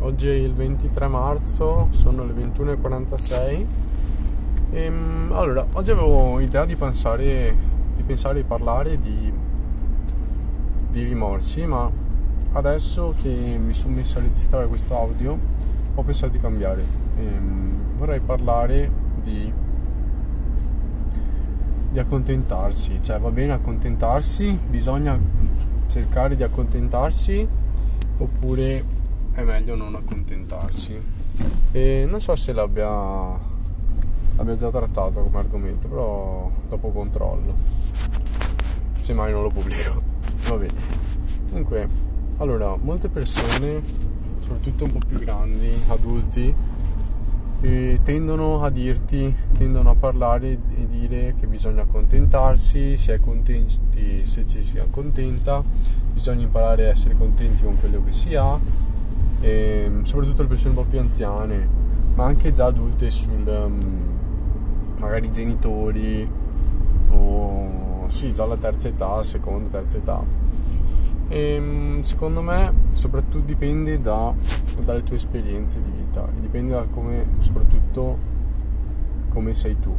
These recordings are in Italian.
oggi è il 23 marzo, sono le 21.46 e mm, allora, oggi avevo idea di pensare di, pensare, di parlare di, di rimorsi, ma adesso che mi sono messo a registrare questo audio ho pensato di cambiare. E, um, vorrei parlare di, di accontentarsi, cioè va bene accontentarsi, bisogna cercare di accontentarsi oppure è meglio non accontentarsi. E non so se l'abbia, l'abbia già trattato come argomento, però dopo controllo. Se mai non lo pubblico. Va bene. Comunque, allora, molte persone, soprattutto un po' più grandi, adulti, e tendono a dirti, tendono a parlare e dire che bisogna accontentarsi, si è contenti se ci si accontenta, bisogna imparare a essere contenti con quello che si ha, e soprattutto le persone un po' più anziane, ma anche già adulte sul um, magari genitori o sì, già alla terza età, seconda, terza età. E ehm, secondo me soprattutto dipende da, dalle tue esperienze di vita e dipende da come soprattutto come sei tu.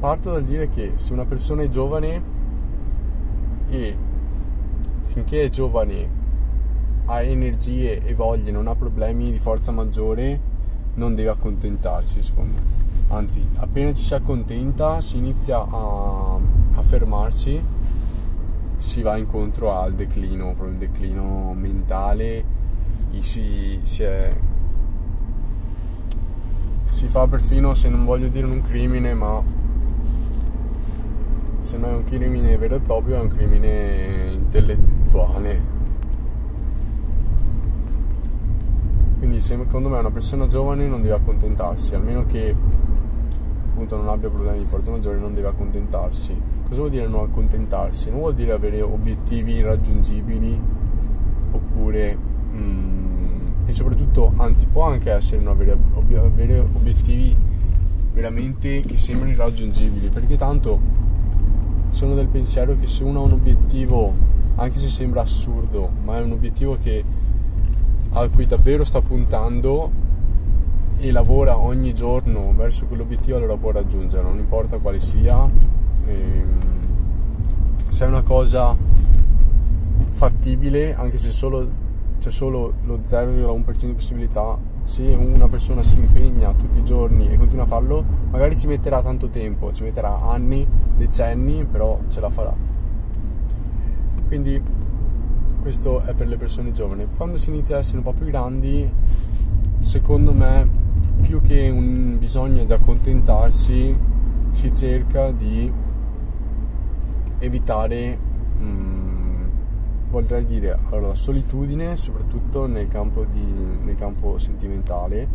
Parto dal dire che se una persona è giovane e finché è giovane ha energie e voglie non ha problemi di forza maggiore non deve accontentarsi secondo me anzi appena ci si accontenta si inizia a, a fermarsi si va incontro al declino, proprio il declino mentale, si, si, è, si fa perfino, se non voglio dire un crimine, ma se non è un crimine vero e proprio, è un crimine intellettuale. Quindi secondo me una persona giovane non deve accontentarsi, almeno che appunto non abbia problemi di forza maggiore, non deve accontentarsi Cosa vuol dire non accontentarsi? Non vuol dire avere obiettivi irraggiungibili oppure mm, e soprattutto, anzi, può anche essere non avere, avere obiettivi veramente che sembrano irraggiungibili, perché tanto sono del pensiero che se uno ha un obiettivo, anche se sembra assurdo, ma è un obiettivo che, a cui davvero sta puntando e lavora ogni giorno verso quell'obiettivo, allora può raggiungerlo, non importa quale sia Ehm, se è una cosa fattibile, anche se solo, c'è solo lo 0,1% di possibilità, se una persona si impegna tutti i giorni e continua a farlo, magari ci metterà tanto tempo, ci metterà anni, decenni, però ce la farà. Quindi questo è per le persone giovani. Quando si inizia ad essere un po' più grandi, secondo me, più che un bisogno di accontentarsi, si cerca di evitare, mh, mm, vorrei dire, allora, la solitudine, soprattutto nel campo, di, nel campo sentimentale,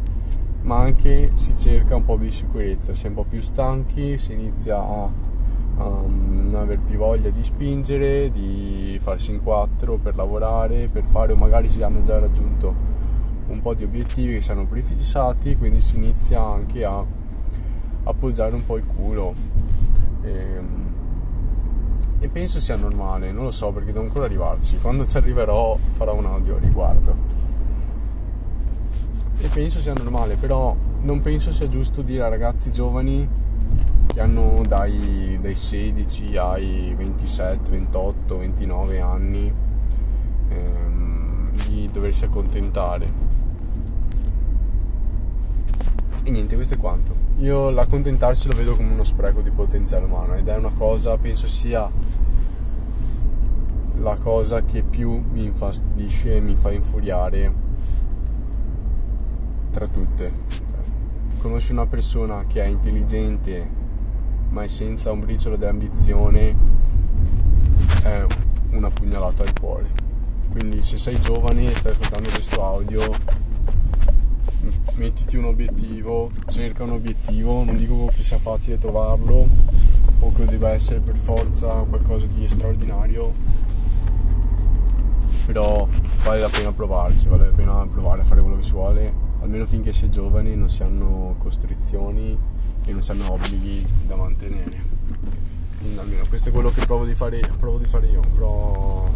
ma anche si cerca un po' di sicurezza, si è un po' più stanchi, si inizia a um, non aver più voglia di spingere, di farsi in quattro per lavorare, per fare o magari si hanno già raggiunto un po' di obiettivi che si hanno prefissati, quindi si inizia anche a appoggiare un po' il culo. E, ehm, e penso sia normale, non lo so perché devo ancora arrivarci. Quando ci arriverò farò un audio a riguardo. E penso sia normale, però non penso sia giusto dire a ragazzi giovani che hanno dai, dai 16 ai 27, 28, 29 anni ehm, di doversi accontentare e niente, questo è quanto. Io l'accontentarsi lo vedo come uno spreco di potenziale umano ed è una cosa, penso sia la cosa che più mi infastidisce e mi fa infuriare tra tutte. Conosci una persona che è intelligente ma è senza un briciolo di ambizione è una pugnalata al cuore. Quindi se sei giovane e stai ascoltando questo audio mettiti un obiettivo, cerca un obiettivo, non dico che sia facile trovarlo o che debba essere per forza qualcosa di straordinario, però vale la pena provarsi, vale la pena provare a fare quello che si vuole, almeno finché si è giovani, non si hanno costrizioni e non si hanno obblighi da mantenere. Almeno questo è quello che provo di fare, provo di fare io, però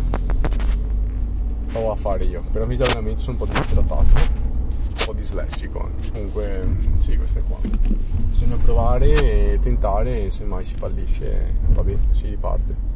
provo a fare io. Per avvio di allenamento sono un po' distrattato, un po' dislessico. Comunque, sì, questo è qua. Bisogna provare e tentare, e se mai si fallisce, va bene, si riparte.